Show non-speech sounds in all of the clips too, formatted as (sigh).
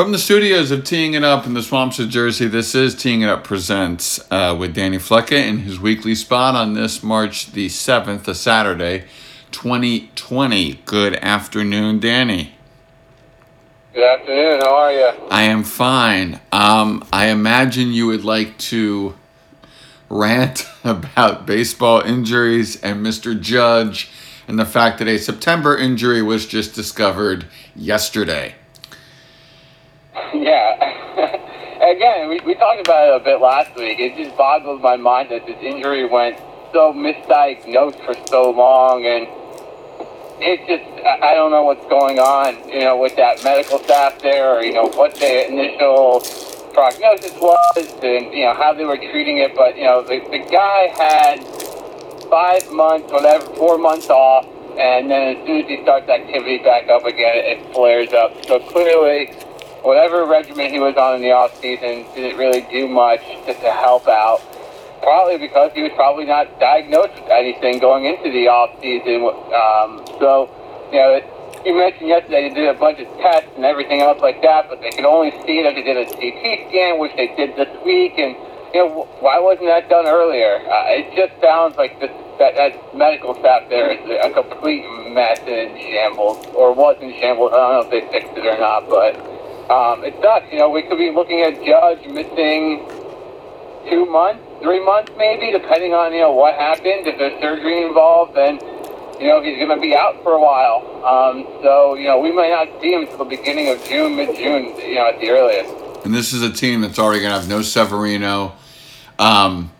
From the studios of Teeing It Up in the Swamps of Jersey, this is Teeing It Up Presents uh, with Danny Flecka in his weekly spot on this March the 7th, a Saturday, 2020. Good afternoon, Danny. Good afternoon. How are you? I am fine. Um, I imagine you would like to rant (laughs) about baseball injuries and Mr. Judge and the fact that a September injury was just discovered yesterday. Yeah. (laughs) Again, we, we talked about it a bit last week. It just boggles my mind that this injury went so misdiagnosed for so long, and it just I don't know what's going on, you know, with that medical staff there, or you know what the initial prognosis was, and you know how they were treating it. But you know, the the guy had five months, whatever, four months off, and then as soon as he starts activity back up again, it flares up. So clearly whatever regimen he was on in the off season didn't really do much to, to help out. Probably because he was probably not diagnosed with anything going into the off season. Um, so, you know, it, you mentioned yesterday they did a bunch of tests and everything else like that, but they could only see that they did a CT scan, which they did this week, and you know why wasn't that done earlier? Uh, it just sounds like this, that that medical staff there is a complete mess and shambles, or was in shambles. I don't know if they fixed it or not, but um, it sucks. You know, we could be looking at Judge missing two months, three months maybe, depending on, you know, what happened. If there's surgery involved, then, you know, he's going to be out for a while. Um, so, you know, we might not see him until the beginning of June, mid-June, you know, at the earliest. And this is a team that's already going to have no Severino. Um,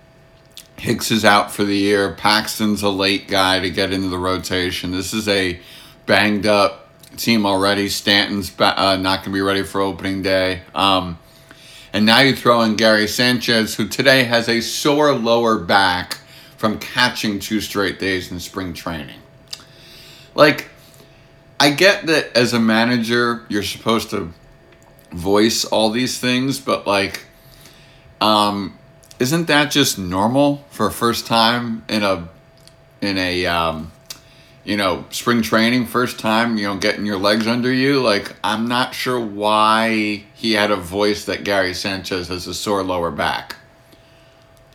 Hicks is out for the year. Paxton's a late guy to get into the rotation. This is a banged up team already. Stanton's uh, not going to be ready for opening day. Um, and now you throw in Gary Sanchez, who today has a sore lower back from catching two straight days in spring training. Like, I get that as a manager, you're supposed to voice all these things, but like, um, isn't that just normal for a first time in a in a um, you know, spring training, first time, you know, getting your legs under you. Like, I'm not sure why he had a voice that Gary Sanchez has a sore lower back.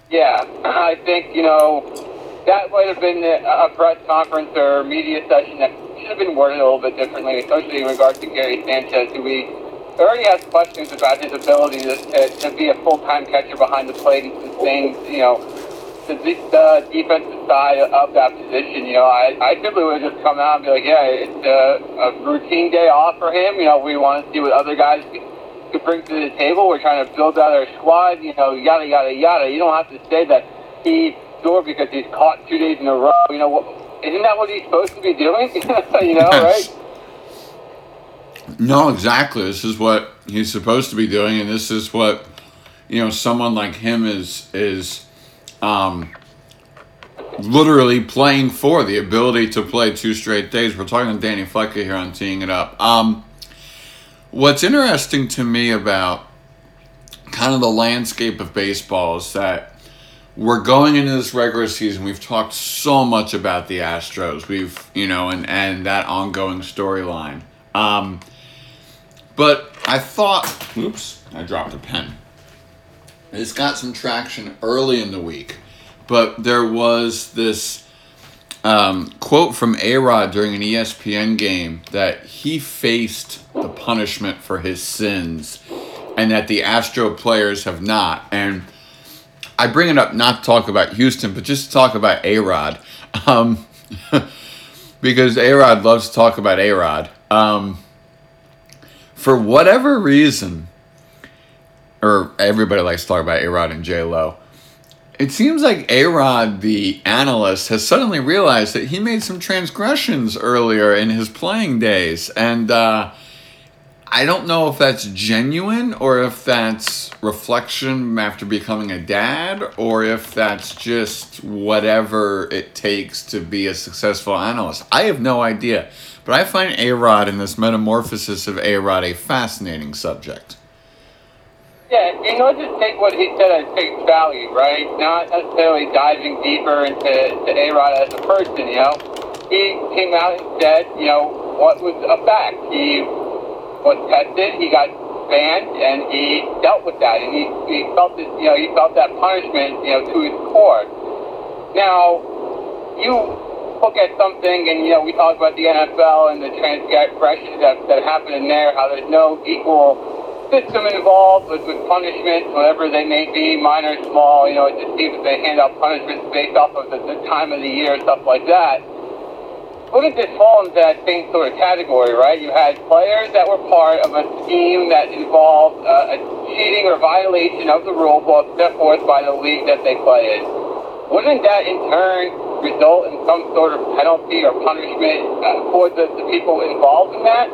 Yeah, I think, you know, that might have been a press conference or media session that should have been worded a little bit differently, especially in regards to Gary Sanchez, who we already asked questions about his ability to, to, to be a full time catcher behind the plate and sustain, you know, the, the defensive side of that position, you know, I, I typically would just come out and be like, yeah, it's a, a routine day off for him. You know, we want to see what other guys could bring to the table. We're trying to build out our squad, you know, yada, yada, yada. You don't have to say that he's sore because he's caught two days in a row. You know, isn't that what he's supposed to be doing? (laughs) you know, right? No, exactly. This is what he's supposed to be doing, and this is what you know someone like him is is um, literally playing for the ability to play two straight days. We're talking to Danny Flecka here on Teeing It Up. Um, what's interesting to me about kind of the landscape of baseball is that we're going into this regular season. We've talked so much about the Astros. We've, you know, and, and that ongoing storyline. Um, but I thought, oops, I dropped a pen. It's got some traction early in the week, but there was this um, quote from A Rod during an ESPN game that he faced the punishment for his sins and that the Astro players have not. And I bring it up not to talk about Houston, but just to talk about A Rod. Um, (laughs) because A Rod loves to talk about A Rod. Um, for whatever reason, or everybody likes to talk about A Rod and J Lo. It seems like A Rod, the analyst, has suddenly realized that he made some transgressions earlier in his playing days. And uh, I don't know if that's genuine or if that's reflection after becoming a dad or if that's just whatever it takes to be a successful analyst. I have no idea. But I find A Rod and this metamorphosis of A Rod a fascinating subject. Yeah, you know, just take what he said at face value, right? Not necessarily diving deeper into to A-Rod as a person, you know? He came out and said, you know, what was a fact. He was tested, he got banned, and he dealt with that, and he, he felt this, you know, he felt that punishment, you know, to his core. Now, you look at something, and you know, we talk about the NFL and the transgressions that that happen in there, how there's no equal system involved with, with punishments, whatever they may be, minor, small. You know, it just seems that they hand out punishments based off of the, the time of the year, stuff like that wouldn't this fall into that same sort of category, right? You had players that were part of a scheme that involved uh, a cheating or violation of the rule book set forth by the league that they play in. Wouldn't that in turn result in some sort of penalty or punishment uh, for the, the people involved in that?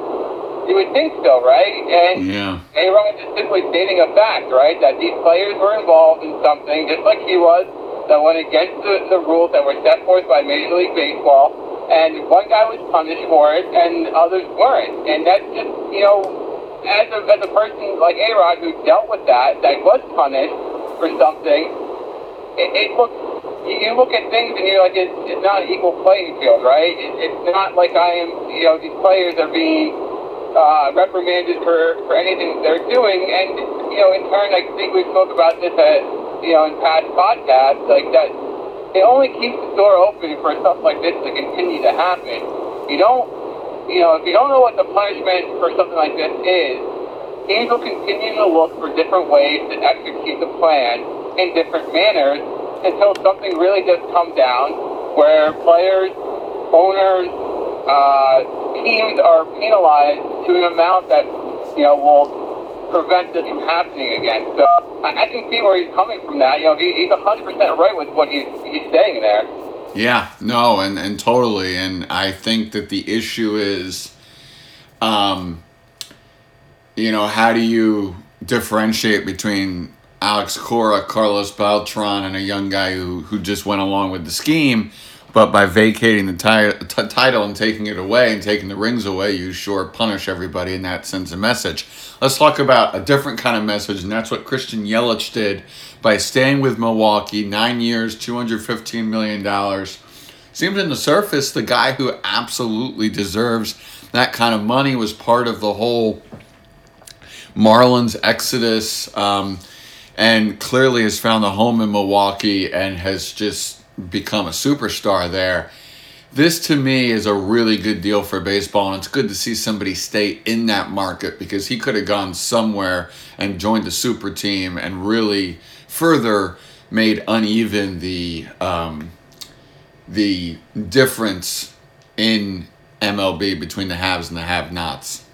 You would think so, right? And Yeah. A-Rod is simply stating a fact, right? That these players were involved in something, just like he was, that went against the, the rules that were set forth by Major League Baseball and one guy was punished for it, and others weren't. And that's just, you know, as a, as a person like A-Rod who dealt with that, that was punished for something, it, it looks, you, look at things and you're like, it's, it's not an equal playing field, right? It, it's not like I am, you know, these players are being uh, reprimanded for, for anything they're doing. And, you know, in turn, I think we spoke about this at, you know, in past podcasts, like that it only keeps the door open for stuff like this to continue to happen. You don't, you know, if you don't know what the punishment for something like this is, teams will continue to look for different ways to execute the plan in different manners until something really does come down where players, owners, uh, teams are penalized to an amount that, you know, will prevent this from happening again. So I, I can see where he's coming from. That you know, he, he's hundred percent right with what he's he's saying there. Yeah, no, and, and totally. And I think that the issue is, um, you know, how do you differentiate between Alex Cora, Carlos Beltran, and a young guy who, who just went along with the scheme, but by vacating the ti- t- title and taking it away and taking the rings away, you sure punish everybody, and that sends a message. Let's talk about a different kind of message, and that's what Christian Yelich did by staying with Milwaukee nine years, $215 million. Seems in the surface, the guy who absolutely deserves that kind of money was part of the whole Marlins exodus, um, and clearly has found a home in Milwaukee and has just become a superstar there. This to me is a really good deal for baseball, and it's good to see somebody stay in that market because he could have gone somewhere and joined the super team and really further made uneven the um, the difference in MLB between the haves and the have-nots.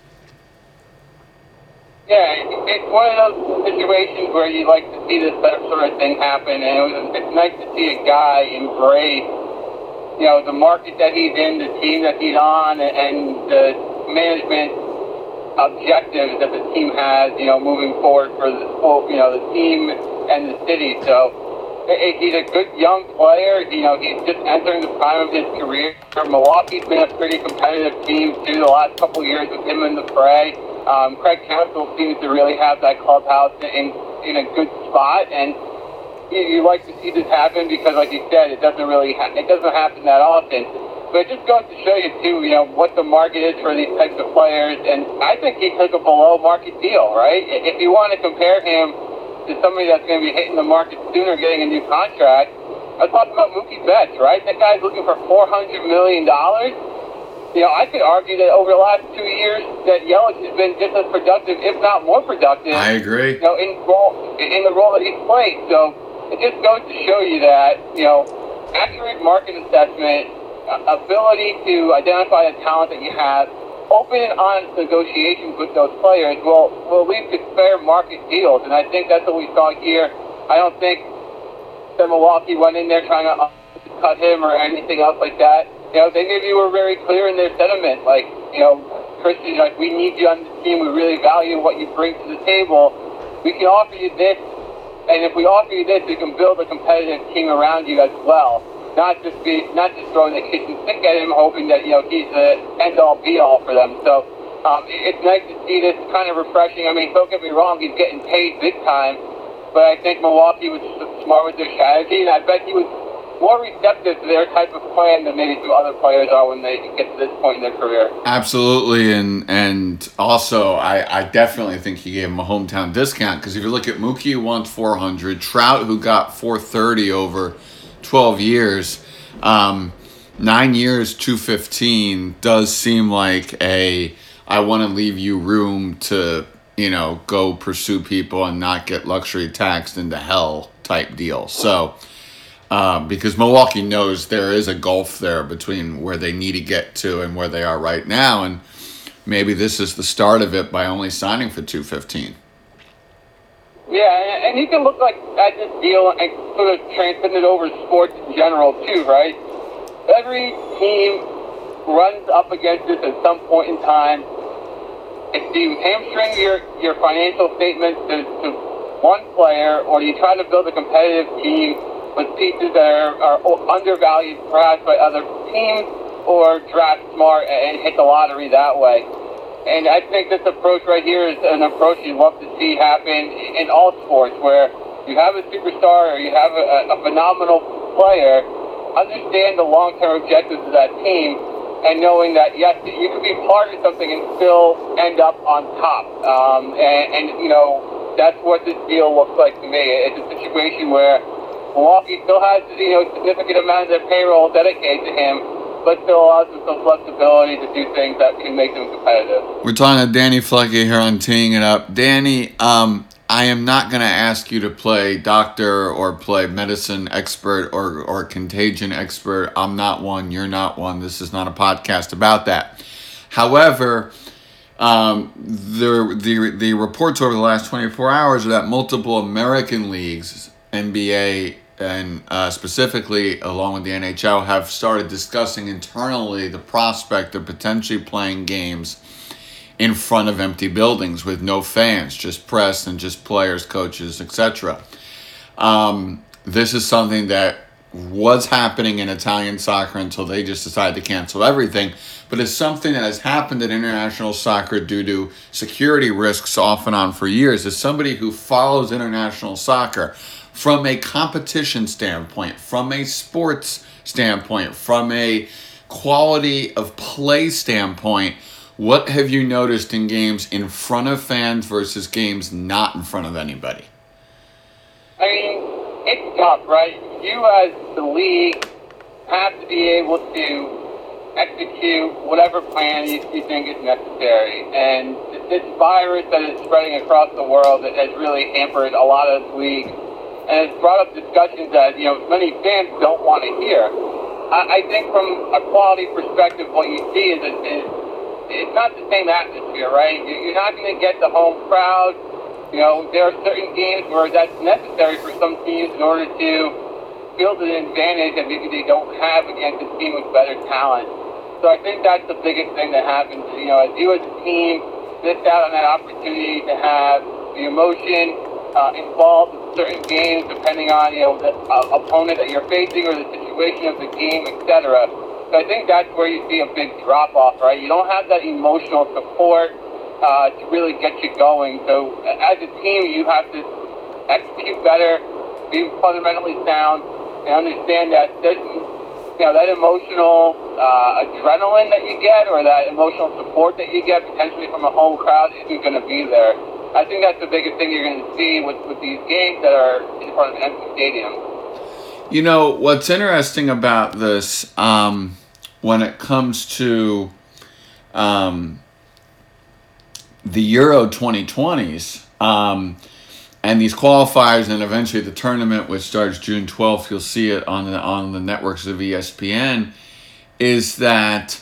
Yeah, it's one of those situations where you like to see this sort of thing happen, and it was, it's nice to see a guy embrace, you know, the market that he's in, the team that he's on, and the management objectives that the team has, you know, moving forward for the you know, the team and the city. So he's a good young player. You know, he's just entering the prime of his career. Milwaukee's been a pretty competitive team too the last couple of years with him in the fray. Um, Craig Counsell seems to really have that clubhouse in in a good spot, and you, you like to see this happen because, like you said, it doesn't really ha- it doesn't happen that often. But it just goes to show you too, you know, what the market is for these types of players, and I think he took a below market deal, right? If you want to compare him to somebody that's going to be hitting the market sooner, getting a new contract, I talking about Mookie Betts, right? That guy's looking for four hundred million dollars you know, I could argue that over the last two years that Yelich has been just as productive, if not more productive. I agree. You know, in role in the role that he's played. So it just goes to show you that you know, accurate market assessment, uh, ability to identify the talent that you have, open and honest negotiations with those players will will lead to fair market deals. And I think that's what we saw here. I don't think that Milwaukee went in there trying to cut him or anything else like that you know, they maybe were very clear in their sentiment. Like, you know, Christian, like, we need you on the team. We really value what you bring to the table. We can offer you this, and if we offer you this, we can build a competitive team around you as well. Not just be, not just throwing the kitchen sink at him, hoping that you know he's the end all be all for them. So um, it's nice to see this kind of refreshing. I mean, don't get me wrong, he's getting paid big time, but I think Milwaukee was smart with their strategy, and I bet he was more receptive to their type of plan than maybe some other players are when they get to this point in their career. Absolutely, and and also I, I definitely think he gave him a hometown discount because if you look at Mookie who wants four hundred, Trout who got four thirty over twelve years, um, nine years two fifteen does seem like a I want to leave you room to you know go pursue people and not get luxury taxed into hell type deal. So um, because Milwaukee knows there is a gulf there between where they need to get to and where they are right now, and maybe this is the start of it by only signing for two fifteen. Yeah, and you can look like at this deal and sort of transcend it over sports in general too, right? Every team runs up against this at some point in time. If you hamstring your, your financial statements to, to one player, or you try to build a competitive team with pieces that are, are undervalued perhaps by other teams or draft smart and hit the lottery that way. And I think this approach right here is an approach you'd love to see happen in all sports where you have a superstar or you have a, a phenomenal player, understand the long-term objectives of that team and knowing that yes, you can be part of something and still end up on top. Um, and, and, you know, that's what this deal looks like to me. It's a situation where Milwaukee still has, you know, significant amount of their payroll dedicated to him, but still allows them some flexibility to do things that can make them competitive. We're talking to Danny Flecka here on Teeing It Up. Danny, um, I am not going to ask you to play doctor or play medicine expert or, or contagion expert. I'm not one. You're not one. This is not a podcast about that. However, um, the, the, the reports over the last 24 hours are that multiple American leagues, NBA, and uh, specifically along with the NHL have started discussing internally the prospect of potentially playing games in front of empty buildings with no fans, just press and just players, coaches, etc. Um, this is something that was happening in Italian soccer until they just decided to cancel everything, but it's something that has happened in international soccer due to security risks off and on for years. As somebody who follows international soccer, from a competition standpoint, from a sports standpoint, from a quality of play standpoint, what have you noticed in games in front of fans versus games not in front of anybody? I mean, it's tough, right? You, as the league, have to be able to execute whatever plan you, you think is necessary. And this virus that is spreading across the world that has really hampered a lot of leagues and it's brought up discussions that you know many fans don't want to hear. I, I think from a quality perspective, what you see is, is it's not the same atmosphere, right? You're not going to get the home crowd. You know, there are certain games where that's necessary for some teams in order to build an advantage that maybe they don't have against a team with better talent. So I think that's the biggest thing that happens. You know, as you as a team missed out on that opportunity to have the emotion uh, involved in certain games, depending on you know the uh, opponent that you're facing or the situation of the game, etc. So I think that's where you see a big drop off, right? You don't have that emotional support uh, to really get you going. So as a team, you have to execute better, be fundamentally sound, and understand that there's you know that emotional uh, adrenaline that you get or that emotional support that you get potentially from a home crowd isn't going to be there. I think that's the biggest thing you're going to see with, with these games that are in front of empty stadium. You know, what's interesting about this um, when it comes to um, the Euro 2020s um, and these qualifiers and eventually the tournament, which starts June 12th, you'll see it on the, on the networks of ESPN, is that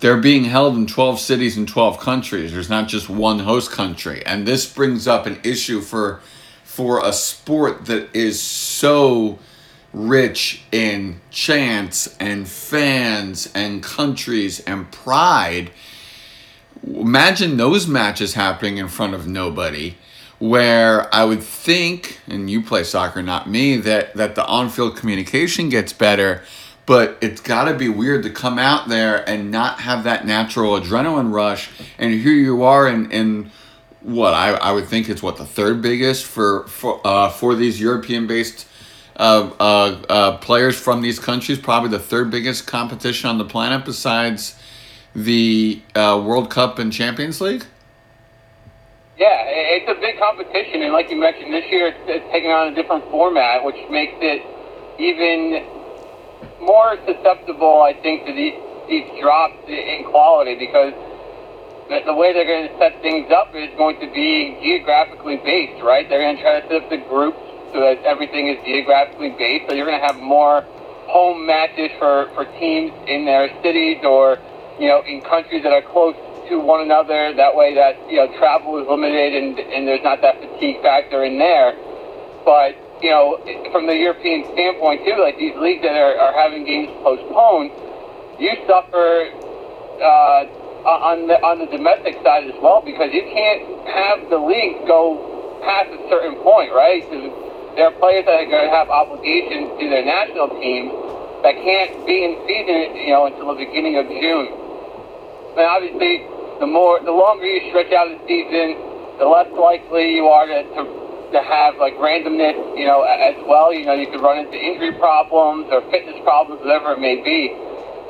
they're being held in 12 cities and 12 countries. There's not just one host country. And this brings up an issue for for a sport that is so rich in chants and fans and countries and pride. Imagine those matches happening in front of nobody where I would think, and you play soccer, not me, that, that the on field communication gets better but it's got to be weird to come out there and not have that natural adrenaline rush. And here you are in, in what I, I would think it's what the third biggest for for, uh, for these european based uh, uh, uh, players from these countries, probably the third biggest competition on the planet besides the uh, World Cup and Champions League? Yeah, it's a big competition, and like you mentioned, this year it's, it's taking on a different format, which makes it even more susceptible, I think, to these, these drops in quality because the, the way they're going to set things up is going to be geographically based, right? They're going to try to set up the groups so that everything is geographically based. So you're going to have more home matches for, for teams in their cities or, you know, in countries that are close to one another. That way that, you know, travel is limited and, and there's not that fatigue factor in there. But, you know, from the European standpoint too, like these leagues that are, are having games postponed, you suffer uh, on the on the domestic side as well because you can't have the league go past a certain point, right? there are players that are going to have obligations to their national teams that can't be in season, you know, until the beginning of June. And obviously, the more, the longer you stretch out the season, the less likely you are to, to, to have like randomness, you know, as well. You know, you could run into injury problems or fitness problems, whatever it may be.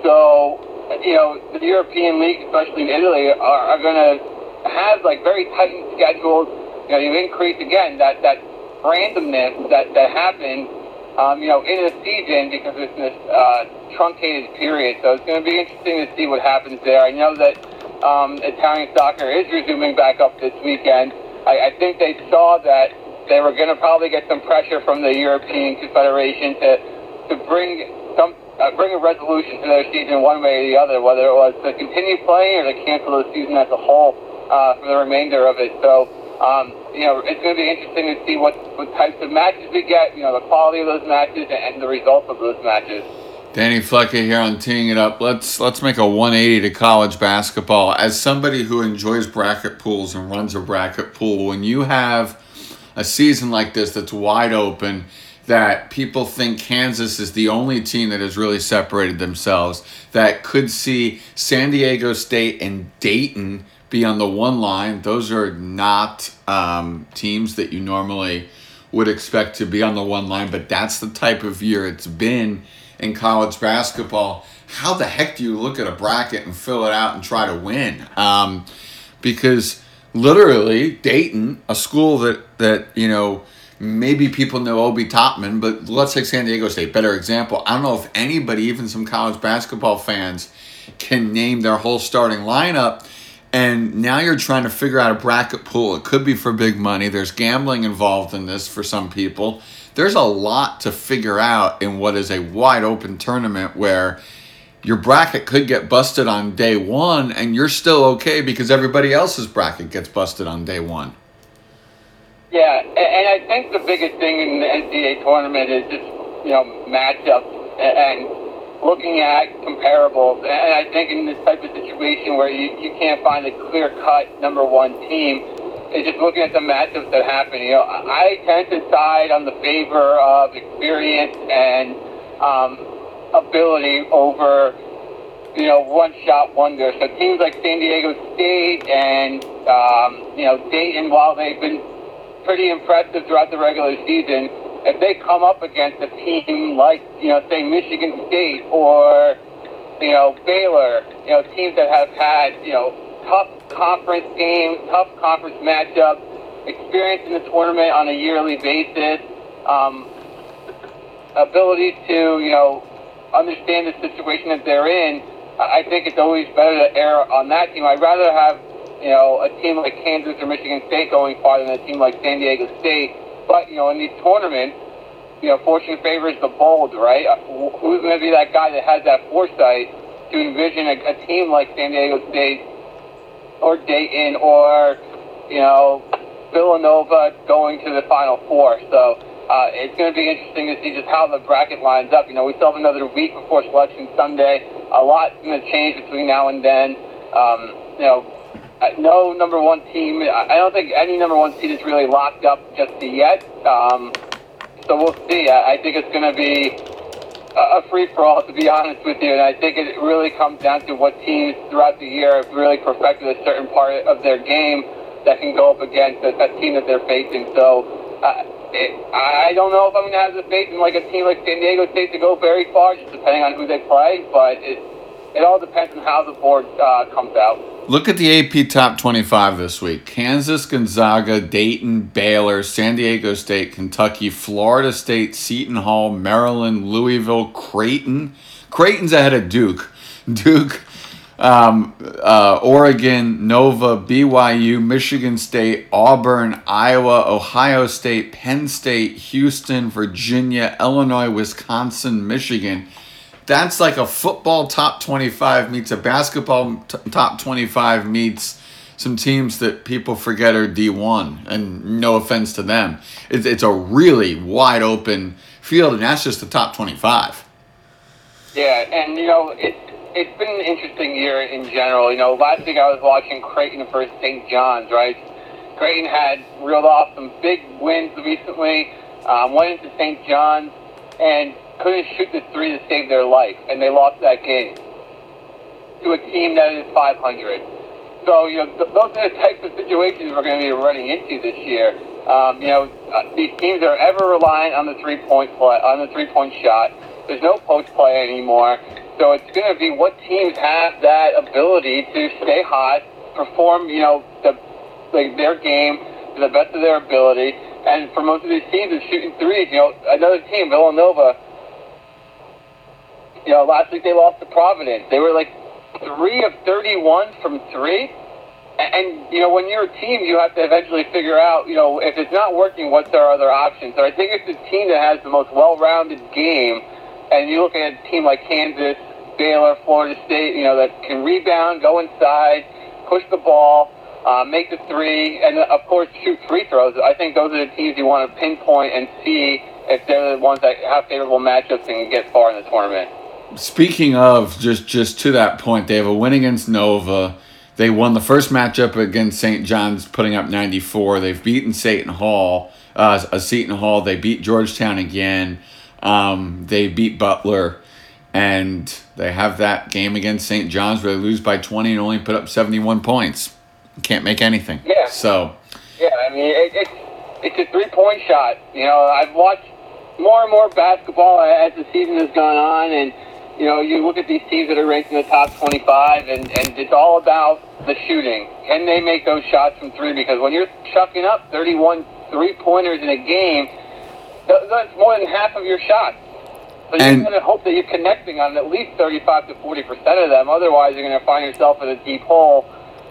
So, you know, the European league, especially in Italy, are, are going to have like very tightened schedules. You know, you increase again that that randomness that, that happened, um, you know, in the season because it's this uh, truncated period. So it's going to be interesting to see what happens there. I know that um, Italian soccer is resuming back up this weekend. I, I think they saw that they were going to probably get some pressure from the European Confederation to to bring some uh, bring a resolution to their season one way or the other, whether it was to continue playing or to cancel the season as a whole uh, for the remainder of it. So um, you know, it's going to be interesting to see what, what types of matches we get, you know, the quality of those matches and the results of those matches. Danny Flecka here on teeing it up. Let's let's make a 180 to college basketball. As somebody who enjoys bracket pools and runs a bracket pool, when you have a season like this that's wide open, that people think Kansas is the only team that has really separated themselves, that could see San Diego State and Dayton be on the one line. Those are not um, teams that you normally would expect to be on the one line, but that's the type of year it's been in college basketball. How the heck do you look at a bracket and fill it out and try to win? Um, because literally, Dayton, a school that that you know maybe people know Obi Toppin, but let's take San Diego State, better example. I don't know if anybody, even some college basketball fans, can name their whole starting lineup and now you're trying to figure out a bracket pool. It could be for big money. There's gambling involved in this for some people. There's a lot to figure out in what is a wide open tournament where your bracket could get busted on day one and you're still okay because everybody else's bracket gets busted on day one. Yeah, and I think the biggest thing in the NCAA tournament is just, you know, matchups and looking at comparables. And I think in this type of situation where you, you can't find a clear cut number one team, is just looking at the matchups that happen. You know, I tend to side on the favor of experience and um, ability over, you know, one shot wonder. So teams like San Diego State and, um, you know, Dayton, while they've been pretty impressive throughout the regular season, if they come up against a team like, you know, say Michigan State or, you know, Baylor, you know, teams that have had, you know, tough conference games, tough conference matchups, experience in the tournament on a yearly basis, um, ability to, you know, understand the situation that they're in, I think it's always better to err on that team. I'd rather have, you know, a team like Kansas or Michigan State going far than a team like San Diego State but, you know, in these tournaments, you know, fortune favors the bold, right? Who's going to be that guy that has that foresight to envision a, a team like San Diego State or Dayton or, you know, Villanova going to the Final Four? So uh, it's going to be interesting to see just how the bracket lines up. You know, we still have another week before Selection Sunday. A lot's going to change between now and then. Um, you know, no number one team. I don't think any number one seed is really locked up just yet. Um, so we'll see. I, think it's going to be a free for all, to be honest with you. And I think it really comes down to what teams throughout the year have really perfected a certain part of their game that can go up against a, a team that they're facing. So uh, it, I don't know if I'm going to have the faith in like a team like San Diego State to go very far, just depending on who they play. But it it all depends on how the board uh, comes out. Look at the AP top 25 this week Kansas, Gonzaga, Dayton, Baylor, San Diego State, Kentucky, Florida State, Seton Hall, Maryland, Louisville, Creighton. Creighton's ahead of Duke. (laughs) Duke, um, uh, Oregon, Nova, BYU, Michigan State, Auburn, Iowa, Ohio State, Penn State, Houston, Virginia, Illinois, Wisconsin, Michigan that's like a football top 25 meets a basketball t- top 25 meets some teams that people forget are D1. And no offense to them. It's, it's a really wide open field, and that's just the top 25. Yeah, and, you know, it, it's been an interesting year in general. You know, last week I was watching Creighton versus St. John's, right? Creighton had reeled off some big wins recently, um, went into St. John's, and couldn't shoot the three to save their life, and they lost that game to a team that is 500. So, you know, those are the types of situations we're going to be running into this year. Um, you know, uh, these teams are ever reliant on the three point play, on the three point shot. There's no post play anymore. So it's going to be what teams have that ability to stay hot, perform, you know, the, like their game to the best of their ability. And for most of these teams, it's shooting threes. You know, another team, Villanova, you know, last week they lost to Providence. They were like three of 31 from three. And, you know, when you're a team, you have to eventually figure out, you know, if it's not working, what's our other options? So I think it's a team that has the most well-rounded game. And you look at a team like Kansas, Baylor, Florida State, you know, that can rebound, go inside, push the ball, uh, make the three, and of course shoot free throws. I think those are the teams you want to pinpoint and see if they're the ones that have favorable matchups and can get far in the tournament. Speaking of just just to that point, they have a win against Nova. They won the first matchup against St. John's, putting up 94. They've beaten Seton Hall, uh, a Seton Hall. They beat Georgetown again. Um, they beat Butler, and they have that game against St. John's where they lose by 20 and only put up 71 points. Can't make anything. Yeah. So. Yeah, I mean, it, it's it's a three point shot. You know, I've watched more and more basketball as the season has gone on, and you know, you look at these teams that are ranked in the top 25, and, and it's all about the shooting. Can they make those shots from three? Because when you're chucking up 31 three pointers in a game, that's more than half of your shots. So you're going to hope that you're connecting on at least 35 to 40 percent of them. Otherwise, you're going to find yourself in a deep hole,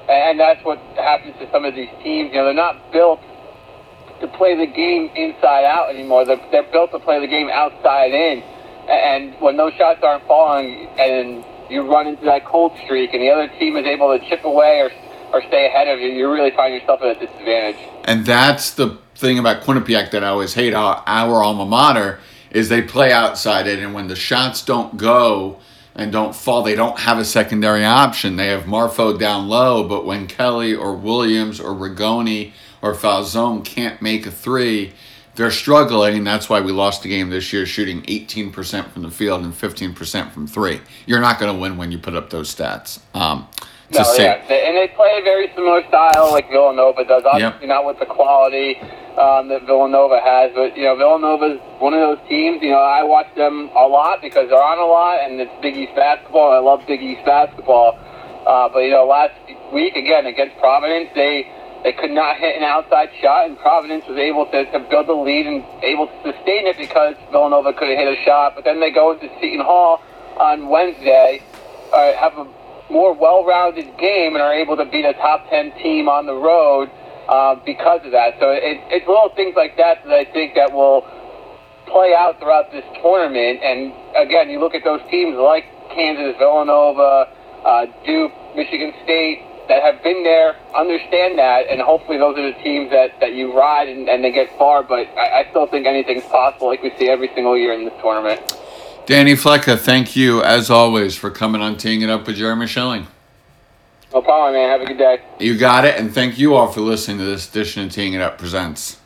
and that's what happens to some of these teams. You know, they're not built to play the game inside out anymore. They're, they're built to play the game outside in. And when those shots aren't falling and you run into that cold streak and the other team is able to chip away or, or stay ahead of you, you really find yourself at a disadvantage. And that's the thing about Quinnipiac that I always hate our, our alma mater is they play outside it and when the shots don't go and don't fall, they don't have a secondary option. They have Marfo down low, but when Kelly or Williams or Rigoni or Falzone can't make a three, they're struggling. and That's why we lost the game this year, shooting 18% from the field and 15% from three. You're not going to win when you put up those stats. Um, no, yeah. and they play a very similar style like Villanova does. Obviously, yep. not with the quality um, that Villanova has, but you know, Villanova is one of those teams. You know, I watch them a lot because they're on a lot, and it's Big East basketball. I love Big East basketball. Uh, but you know, last week again against Providence, they they could not hit an outside shot, and Providence was able to, to build the lead and able to sustain it because Villanova couldn't hit a shot. But then they go into Seton Hall on Wednesday, uh, have a more well-rounded game, and are able to beat a top 10 team on the road uh, because of that. So it, it's little things like that that I think that will play out throughout this tournament. And again, you look at those teams like Kansas, Villanova, uh, Duke, Michigan State, that have been there understand that, and hopefully those are the teams that, that you ride and, and they get far. But I, I still think anything's possible, like we see every single year in this tournament. Danny Flecka, thank you as always for coming on Teeing It Up with Jeremy Schilling. No problem, man. Have a good day. You got it, and thank you all for listening to this edition of Teeing It Up Presents.